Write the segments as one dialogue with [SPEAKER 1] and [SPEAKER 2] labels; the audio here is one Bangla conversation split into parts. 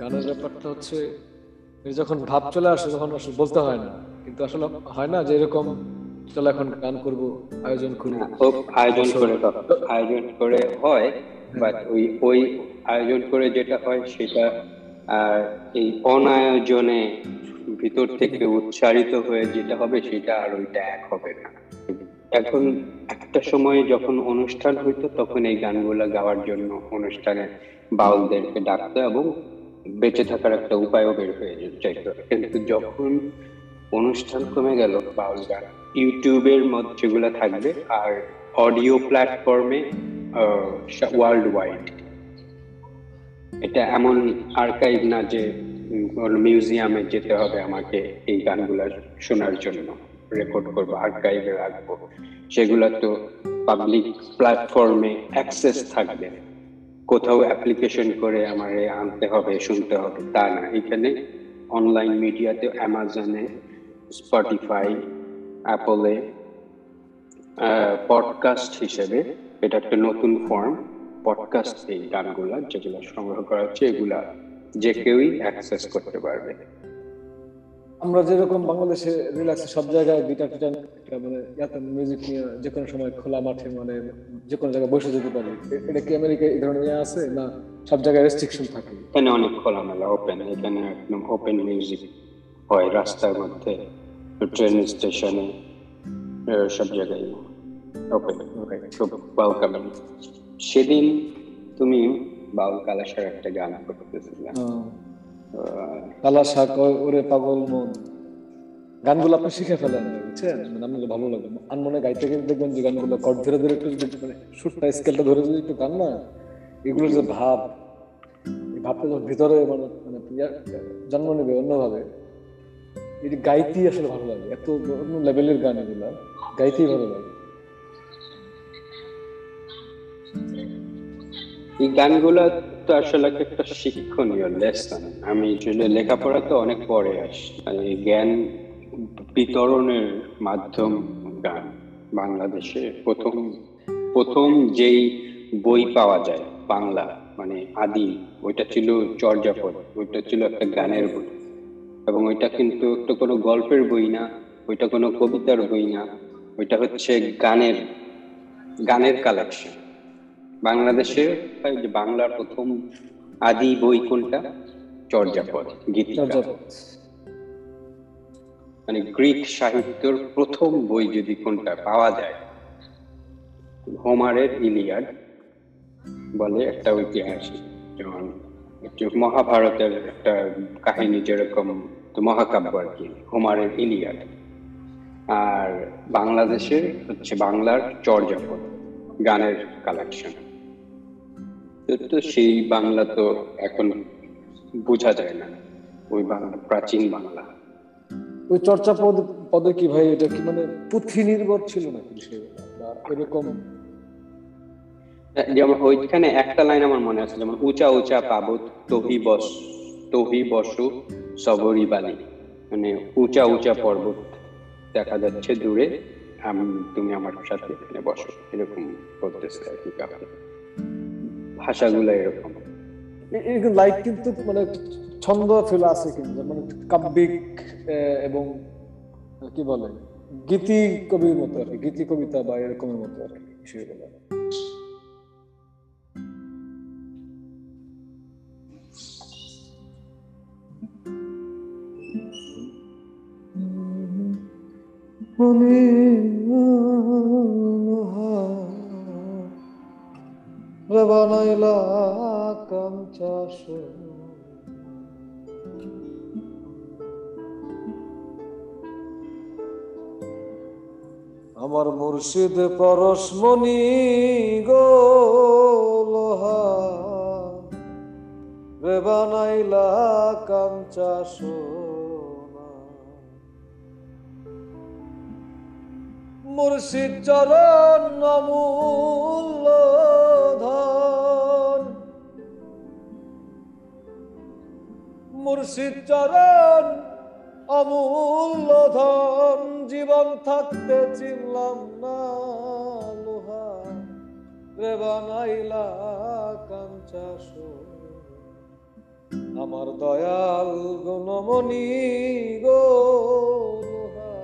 [SPEAKER 1] গানের ব্যাপারটা হচ্ছে যখন ভাব চলে আসে তখন আসলে বলতে হয় না। কিন্তু আসলে হয় না যে এরকম, চলো এখন গান করব, আয়োজন করি।
[SPEAKER 2] আয়োজন করে আয়োজন করে হয় বাট ওই ওই আয়োজন করে যেটা হয় সেটা, আর এই অনায়োজনে ভিতর থেকে উচ্চারিত হয়ে যেটা হবে সেটা আর ওইটা এক হবে না। এখন একটা সময় যখন অনুষ্ঠান হইতো, তখন এই গানগুলো গাওয়ার জন্য অনুষ্ঠানে বাউলদেরকে ডাকতো এবং বেঁচে থাকার একটা উপায়ও বের হয়ে যাইতো কিন্তু যখন অনুষ্ঠান কমে গেল বাউল গান ইউটিউবের মধ্যে যেগুলো থাকবে আর অডিও প্ল্যাটফর্মে ওয়ার্ল্ড ওয়াইড এটা এমন আর্কাইভ না যে মিউজিয়ামে যেতে হবে আমাকে এই গানগুলো শোনার জন্য। রেকর্ড করব আর্কাইভে রাখব। সেগুলো তো পাবলিক প্ল্যাটফর্মে অ্যাক্সেস থাকবে। কোথাও অ্যাপ্লিকেশন করে আমার আনতে হবে, শুনতে হবে, তা না। এখানে অনলাইন মিডিয়াতে অ্যামাজনে স্পটিফাই অ্যাপলে পডকাস্ট হিসেবে এটা একটা নতুন ফর্ম পডকাস্ট এই গানগুলা যেগুলো সংগ্রহ করা হচ্ছে, এগুলা যে কেউই অ্যাক্সেস করতে পারবে।
[SPEAKER 1] আমরা যেরকম বাংলাদেশে রিল্যাক্স সব জায়গায় গিটার টিটার মানে ইয়াতে মিউজিক নিয়ে যে কোনো সময় খোলা মাঠে মানে যে কোনো জায়গায় বসে যেতে পারি। এটা কি আমেরিকা এই ধরনের ইয়ে আছে না সব জায়গায় রেস্ট্রিকশন থাকে?
[SPEAKER 2] এখানে অনেক খোলামেলা ওপেন এখানে একদম ওপেন মিউজিক হয় রাস্তার মধ্যে ট্রেন স্টেশনে সব জায়গায় ওপেন খুব ওয়েলকামিং সেদিন তুমি বাউল কালাসার একটা গান করতেছিলে।
[SPEAKER 1] কালা শাক ওরে পাগল মন। গানগুলো আপনি শিখে ফেলেন, বুঝছেন? মানে আপনাকে ভালো লাগে। আনমনে গাইতে গেলে দেখবেন যে গানগুলো কট ধরে ধরে একটু মানে সুরটা স্কেলটা ধরে যদি একটু গান না, এগুলোর যে ভাব, এই ভাবটা যখন ভিতরে মানে মানে জন্ম নেবে অন্যভাবে এই গাইতেই আসলে ভালো লাগে। এত অন্য লেভেলের গান এগুলা, গাইতেই ভালো লাগে।
[SPEAKER 2] এই গানগুলো তো আসলে একটা শিক্ষণীয় লেসন আমি আসলে লেখাপড়া তো অনেক পরে আসি জ্ঞান বিতরণের মাধ্যম গান বাংলাদেশে প্রথম প্রথম যেই বই পাওয়া যায়, বাংলা মানে আদি, ওইটা ছিল চর্যাপদ, ওইটা ছিল একটা গানের বই। এবং ওইটা কিন্তু একটা কোনো গল্পের বই না, ওইটা কোনো কবিতার বই না, ওইটা হচ্ছে গানের গানের কালেকশন বাংলাদেশে যে বাংলার প্রথম আদি বই কোনটা চর্যাপদ গীতিকা। মানে গ্রিক সাহিত্যের প্রথম বই যদি কোনটা পাওয়া যায় হোমারের ইলিয়াড বলে একটা ঐতিহাসিক যেমন মহাভারতের একটা কাহিনী যেরকম মহাকাব্য আর কি হোমারের ইলিয়াড। আর বাংলাদেশের হচ্ছে বাংলার চর্যাপদ গানের কালেকশন তো সেই বাংলা তো এখন বোঝা যায় না। ওই বাংলা প্রাচীন বাংলা।
[SPEAKER 1] ওই চর্চা পদ পদে কি ভাই এটা কি মানে পুঁথি নির্ভর ছিল না এরকম?
[SPEAKER 2] যেমন ওইখানে একটা লাইন আমার মনে আছে যেমন উঁচা উঁচা পাবত তহি বস তহি বসু সবরি বালি। মানে উঁচা উঁচা পর্বত দেখা যাচ্ছে দূরে তুমি আমার সাথে এখানে বসো। এরকম করতেছে আর কি ভাষাগুলো এরকম।
[SPEAKER 1] লাইক কিন্তু মানে ছন্দ ফেলে আছে কিন্তু মানে কাব্যিক এবং কি বলে গীতি কবির মতো আর কি গীতি কবিতা বা এরকমের মতো আর কি বিষয়গুলো। মনে মুর্শিদ পরশমণি গো রে বানাইলা কাঞ্চাস মুর্শিদ চরণ অমূল্য ধন। মুর্শিদ চরণ অমূল্য ধন, জীবন থাকতে চিনলাম না, লোহা রে বানাইলা কাঞ্চাস আমার দয়াল গুণমণি গো, লোহা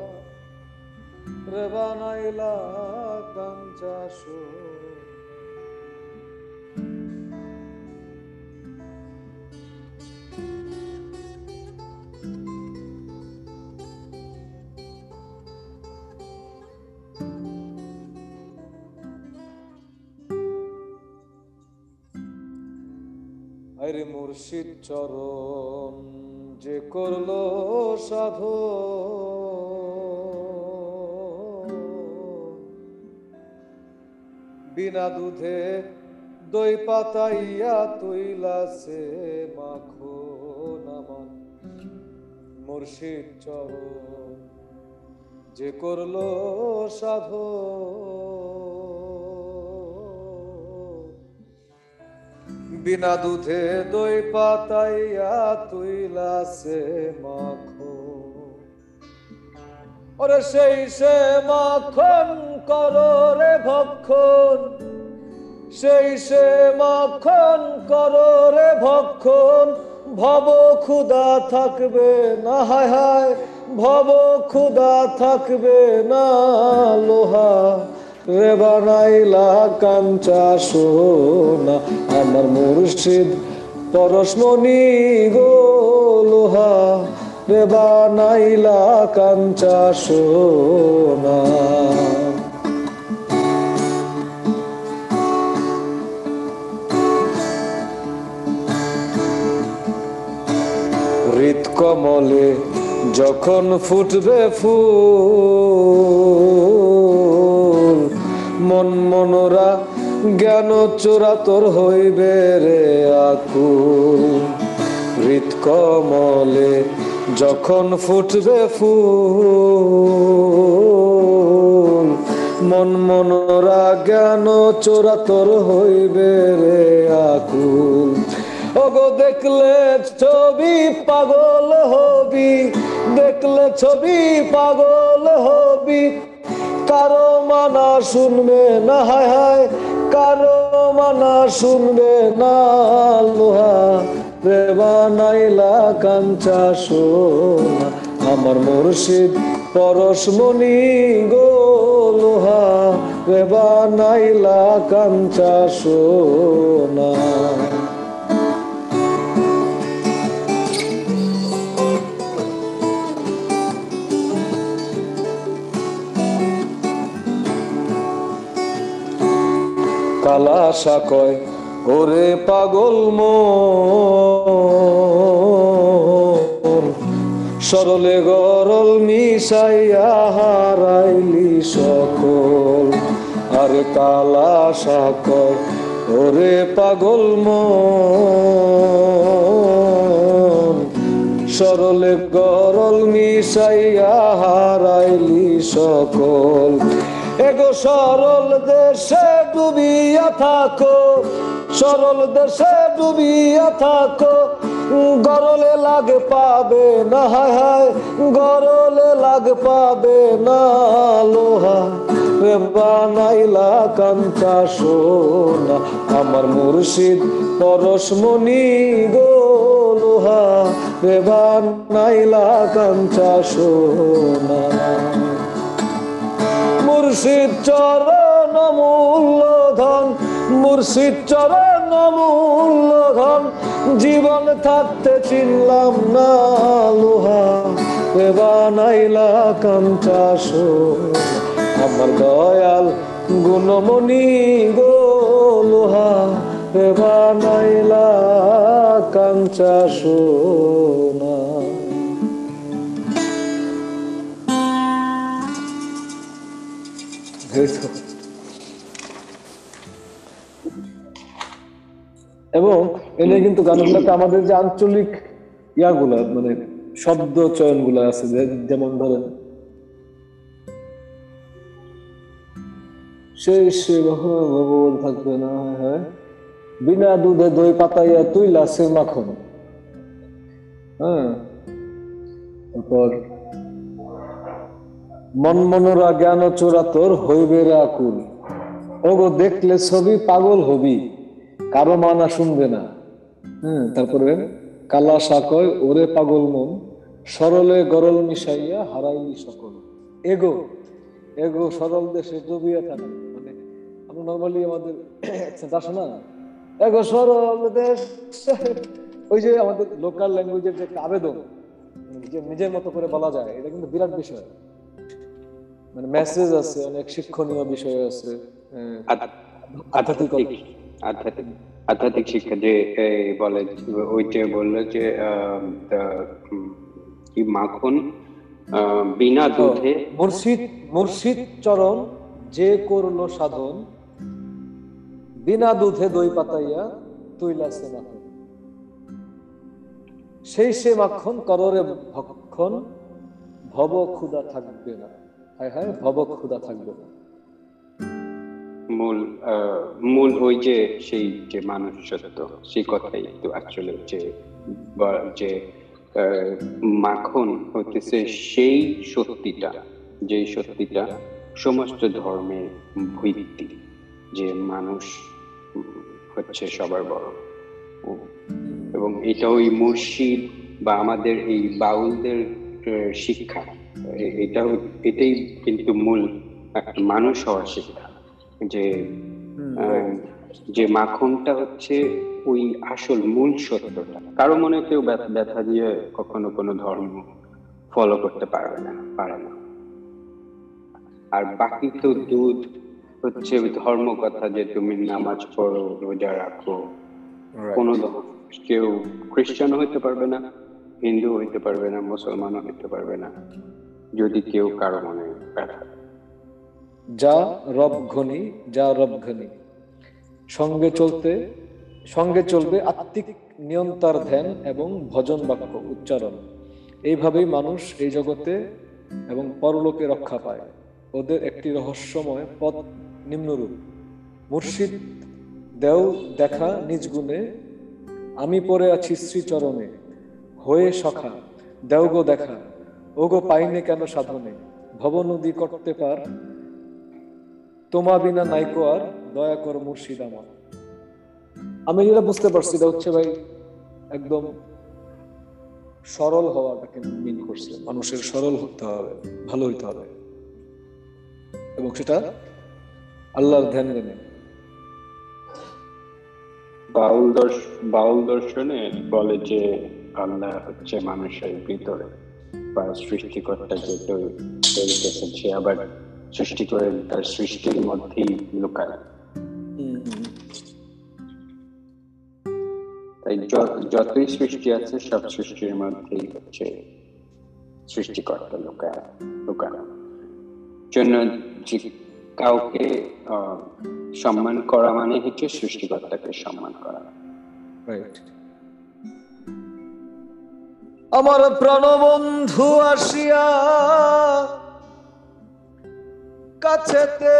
[SPEAKER 1] রে বানাইলা কাঞ্চা আরে মুর্শিদ চরণ যে করল সাধু। বিনা দুধে দই পাতাইয়া তুইলাছে মাখো নামান মুর্শিদ চরণ যে করল সাধু। বিনা দুধে দই পাতাইয়া তুইলাছে মাখো ওরে সেই সে মাখন করো রে ভক্ষণ। সেই সে মাখন করো রে ভক্ষণ। ভব ক্ষুদা থাকবে না, হায় হায়। ভব ক্ষুদা থাকবে না, লোহা। রে বানাইলা কাঞ্চা সোনা, আমার মুর্শিদ পরশমণি গো লোহা। রে বানাইলা কাঞ্চা সোনা। কমলে যখন ফুটবে ফুল মন মনোরা জ্ঞান চোরা তোর হইবে রে আকুল। হৃদ কমলে যখন ফুটবে ফুল, মন মনোরা জ্ঞান চোরা তোর হইবে রে আকুল। ওগো দেখলে ছবি পাগল হবি, দেখলে ছবি পাগল হবি কারও মানা শুনবে না, হায় হায়। কারও মানা শুনবে না, লোহা। রে বানাইলা কাঞ্চা সোনা। আমার মুর্শিদ পরশমণি গো, লোহা। রে বানাইলা কাঞ্চা সোনা। কালা কয়, ওরে পাগল মন সরলে গরল মিশাইয়া হারাইলি সকল। আর কালা কয়, ওরে পাগল মন সরলে গরল মিশাইয়া হারাইলি সকল। এগো সরল দেশে ডুবিয়া থাকো, সরল দেশে ডুবিয়া থাকো। গরলে লাগ পাবে না, হায় হায়, গরলে লাগ পাবে না লোহা। রে বানাইলা কান্তা সোনা, আমার মুর্শিদ পরশমণি গো লোহা। রে বানাইলা কান্তা সোনা। মুর্শিদ চরণ মূল্য ধন মুর্শিদ চরণ মূল্য ধন জীবন থাকতে চিনলাম না লোহা বানাইলা কাঞ্চা আমার দয়াল গুণমণি গো লোহা বানাইলা কাঞ্চা এবং এনে কিন্তু গানগুলোতে আমাদের যে আঞ্চলিক ইয়াগুলা মানে শব্দ চয়নগুলা আছে যেমন ধরেন, সেই সে ভগবান থাকবে না হ্যাঁ বিনা দুধে দই পাতাইয়া তুই লাসে মাখন। হ্যাঁ তারপর মন মনোরা জ্ঞান চোরা তোর হইবে আকুল। ওগো, দেখলে ছবি পাগল হবি, কারও মানা শুনবে না। হ্যাঁ তারপরে কালা সাকয় ওরে পাগল মন, সরলে গরল মিশাইয়া হারাইলি সকল। এগো এগো, সরল দেশে ডুবিয়া থাকে। মানে আমরা নর্মালি আমাদের আসে না? এগো, সরল দেশ, ওই যে আমাদের লোকাল ল্যাঙ্গুয়েজের যে একটা আবেদন নিজের মতো করে বলা যায়, এটা কিন্তু বিরাট বিষয়। মানে মেসেজ আছে অনেক শিক্ষণীয় বিষয় আছে
[SPEAKER 2] আধ্যাত্মিক আধ্যাত্মিক আধ্যাত্মিক শিক্ষা যে বলে ওই যে বলল যে কি মাখন বিনা দুধে
[SPEAKER 1] মুর্শিদ মুর্শিদ চরণ যে করল সাধন বিনা দুধে দই পাতাইয়া তুইলাছে মাখন। সেই সে মাখন কররে ভক্ষণ ভব ক্ষুদা থাকবে না। হায় হায় ভব ক্ষুদা থাকবে।
[SPEAKER 2] মূল মূল ওই যে সেই যে মানুষ সেই কথাই তো আসলে যে যে মাখন হতেছে সেই সত্যিটা, যে সত্যিটা সমস্ত ধর্মের ভিত্তি, যে মানুষ হচ্ছে সবার বড়। এবং এটা ওই মুর্শিদ বা আমাদের এই বাউলদের শিক্ষা। এটা এটাই কিন্তু মূল একটা মানুষ হওয়ার শিক্ষা। যে যে মাখনটা হচ্ছে ওই আসল মূল সত্যটা। কারও মনে কেউ ব্যথা দিয়ে কখনো কোনো ধর্ম ফলো করতে পারবে না পারে না। আর বাকি তো দুধ হচ্ছে ধর্ম কথা যে তুমি নামাজ পড়ো রোজা রাখো। কোনো কেউ খ্রিস্টান হইতে পারবে না হিন্দু হইতে পারবে না মুসলমানও হইতে পারবে না। যদি কেউ কারও মনে ব্যথা
[SPEAKER 1] যা রব ঘনি, যা রব ঘনি। সঙ্গে চলতে, সঙ্গে চলবে আত্মিক নিয়ন্তার ধ্যান এবং ভজন বাক্য উচ্চারণ। এইভাবেই মানুষ এই জগতে এবং পরলোকে রক্ষা পায়। ওদের একটি রহস্যময় পথ নিম্নরূপ। মুর্শিদ, দেও দেখা নিজ গুণে, আমি পড়ে আছি শ্রীচরণে। হয়ে সখা, দেও গো দেখা। ওগো, পাইনে কেন সাধনে? ভব নদী করতে পার। তোমা বিনা নাইকো আর, দয়া কর মুর্শিদ আমার। আমি যেটা বুঝতে পারছি, এটা হচ্ছে ভাই, একদম সরল হওয়াটাকে মিন করছে। মানুষের সরল হতে হবে, ভালো হইতে হবে। এবং সেটা আল্লাহর ধ্যান জেনে
[SPEAKER 2] বাউল দর্শ, বাউল দর্শনে বলে যে, আল্লাহ হচ্ছে মানুষের ভিতরে। বা সৃষ্টিকর্তা যে তৈরি তৈরি করেছেন সে আবার সৃষ্টি করে তার সৃষ্টির মধ্যেই লুকায়। তাই যতই সৃষ্টি আছে সব সৃষ্টির মধ্যেই হচ্ছে সৃষ্টিকর্তা লুকায় লুকানো। জন্য যে কাউকে আহ, সম্মান করা মানে হচ্ছে সৃষ্টিকর্তাকে সম্মান করা।
[SPEAKER 1] রাইট আমার প্রাণবন্ধু আসিয়া কাছেতে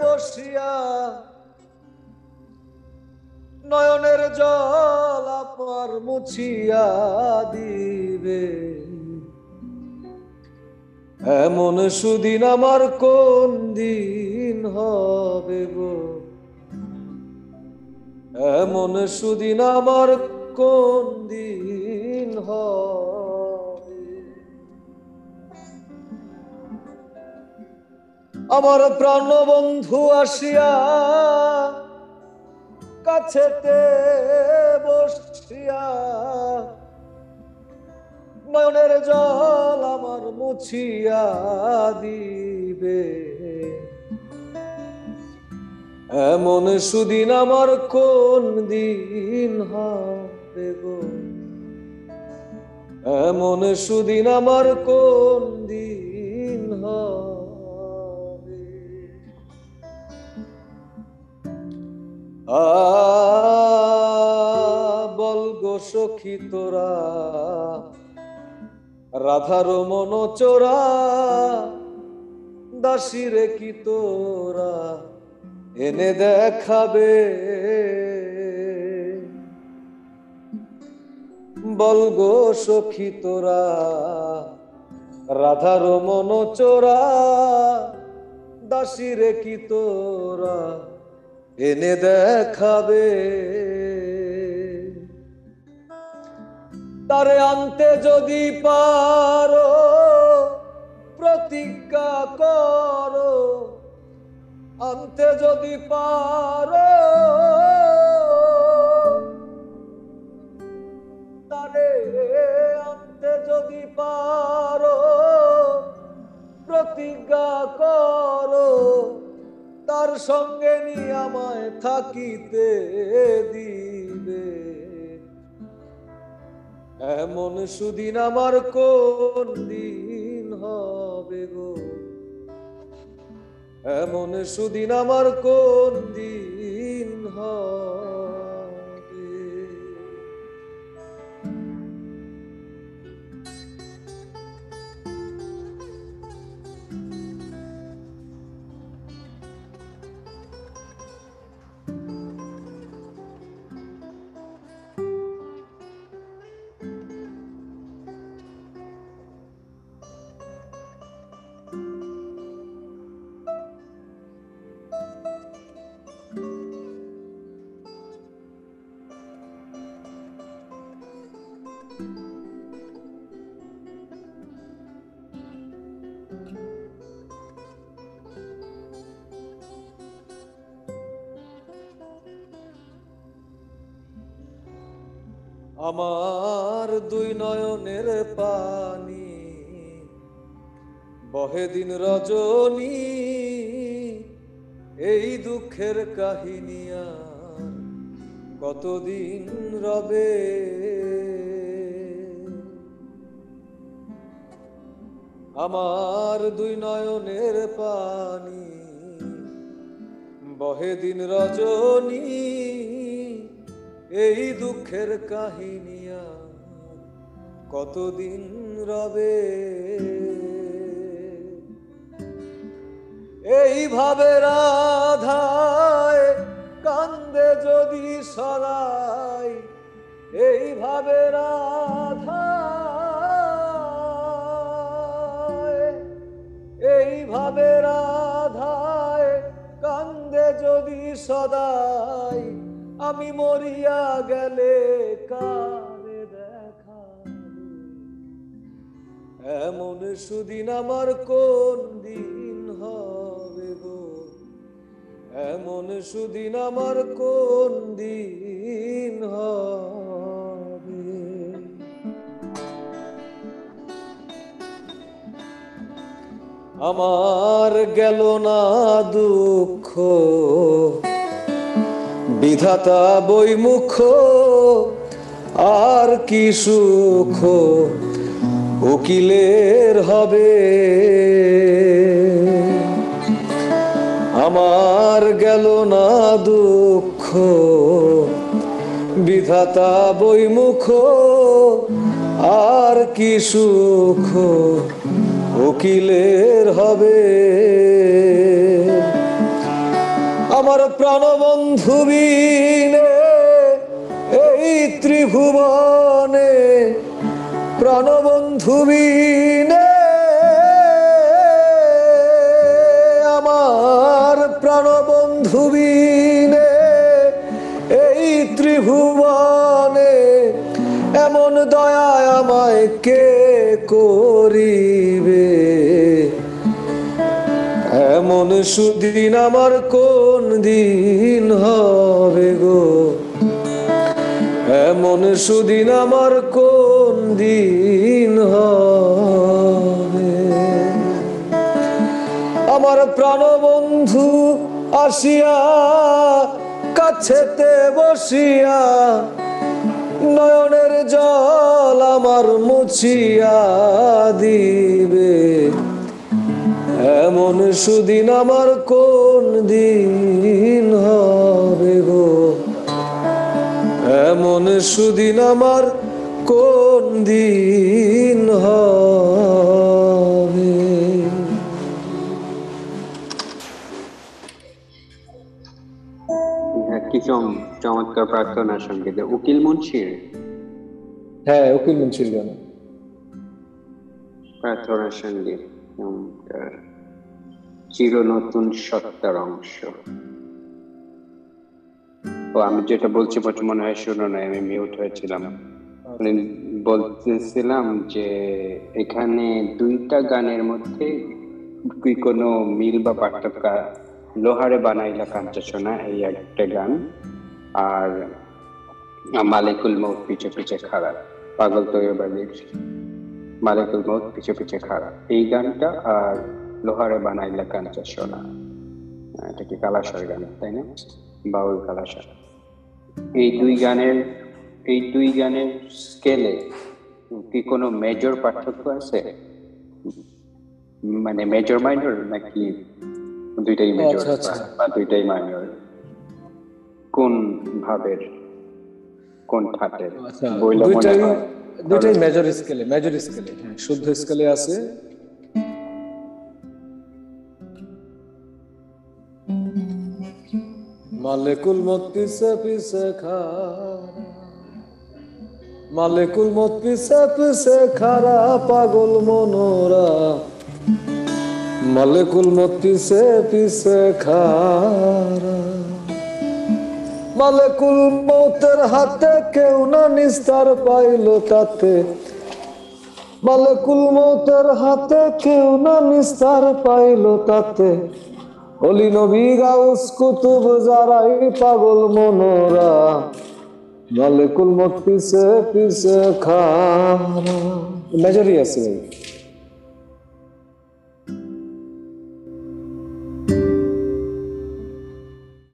[SPEAKER 1] বসিয়া নয়নের জল আপনার মুছিয়া দিবে। এমন সুদিন আমার কোন দিন হবে গো? এমন সুদিন আমার কোন দিন হবে আমার প্রাণ বন্ধু আসিয়া কাছেতে বসিয়া নয়নের জল আমার মুছিয়া দিবে। এমন সুদিন আমার কোন দিন গো এমন সুদিন আমার কোন দিন হবে? আ গো সখী তোরা, রাধার মন চোরা, দাসিরে কি তোরা, এনে দেখাবে বল গো সখী তোরা, রাধার মন চোরা দাসিরে কি তোরা, এনে দেখাবে। তারে আনতে যদি পারো, প্রতিজ্ঞা করো। আনতে যদি পারো তারে আনতে যদি পারো, প্রতিজ্ঞা করো, তার সঙ্গে নিয়ে আমায় থাকিতে দিবে। এমন সুদিন আমার কোন দিন হবে গো? এমন সুদিন আমার কোন দিন হবে আমার দুই নয়নের পানি বহে দিন রজনী এই দুঃখের কাহিনী আর কতদিন রবে? আমার দুই নয়নের পানি বহে দিন রজনী, এই দুঃখের কাহিনী কতদিন রবে? এইভাবে রাধায় কান্দে যদি সদাই এইভাবে রাধায় এইভাবে রাধায় কান্দে যদি সদাই, আমি মরিয়া গেলে কারে দেখা এমন সুদিন আমার কোন দিন হবে গো? এমন সুদিন আমার কোন দিন হবে? আমার গেল না দুঃখ। বিধাতা বইমুখ আর কি সুখ? উকিলের হবে। আমার গেল না দুঃখ। বিধাতা বইমুখ আর কি সুখ? উকিলের হবে। আমার প্রাণবন্ধু বিনে এই ত্রিভুবনে প্রাণবন্ধু বিনে আমার প্রাণবন্ধু বিনে এই ত্রিভুবনে এমন দয়া আমায় কে করিবে? এমন সুদিন আমার কোন দিন হবে গো? এমন সুদিন আমার কোন দিন হবে? আমার প্রাণবন্ধু আসিয়া কাছেতে বসিয়া নয়নের জল আমার মুছিয়া দিবে। এমন সুদিন আমার কোন দিন হবে গো? এমন সুদিন আমার কোন দিন হবে
[SPEAKER 2] কি চমৎকার প্রার্থনা সংগীত উকিল মুন্সির।
[SPEAKER 1] হ্যাঁ উকিল মুন্সির গান।
[SPEAKER 2] প্রার্থনা সংগীত। চির নতুন সত্তার অংশ। ও আমি যেটা বলছি বলছি মনে হয় শুনো না আমি মিউট হয়েছিলাম। মানে বলতেছিলাম যে এখানে দুইটা গানের মধ্যে কি কোনো মিল বা পার্থক্য লোহারে বানাইলা কাঞ্চা সোনা এই একটা গান। আর মালিকুল মৌত পিছে পিছে খাড়া, পাগল তৈবালির মালিকুল মৌত পিছে পিছে খাড়া, এই গানটা আর লোহারে বানাইলা কাঞ্চা সোনা এটা কি কালাসার গান, তাই না? বাউল কালাসার এই দুই গানের, এই দুই গানের স্কেলে কি কোনো মেজর পার্থক্য আছে? মানে মেজর মাইনর নাকি দুইটাই মেজর
[SPEAKER 1] আচ্ছা, আচ্ছা।
[SPEAKER 2] বা দুইটাই মাইনর কোন ভাবের কোন ঠাটের
[SPEAKER 1] আচ্ছা
[SPEAKER 2] বইলে মনে হয়
[SPEAKER 1] দুইটাই মেজর স্কেলে মেজর স্কেলে হ্যাঁ শুদ্ধ স্কেলে আছে। মালেকুল মত পিছে পিছে খারা। মালেকুল মত পিছে পিছে খারা পাগল মনোরা। মালেকুল মত পিছে পিছে খারা। মালেকুল মৌতের হাতে কেউ না নিস্তার পাইল তাতে। মালেকুল মৌতের হাতে কেউ না নিস্তার পাইল তাতে। অলি নবী গাউস কুতুব যারাই পাগল মনোরা। মালেকুল মত পিছে পিছে খারা। মেজরই আছে ভাই।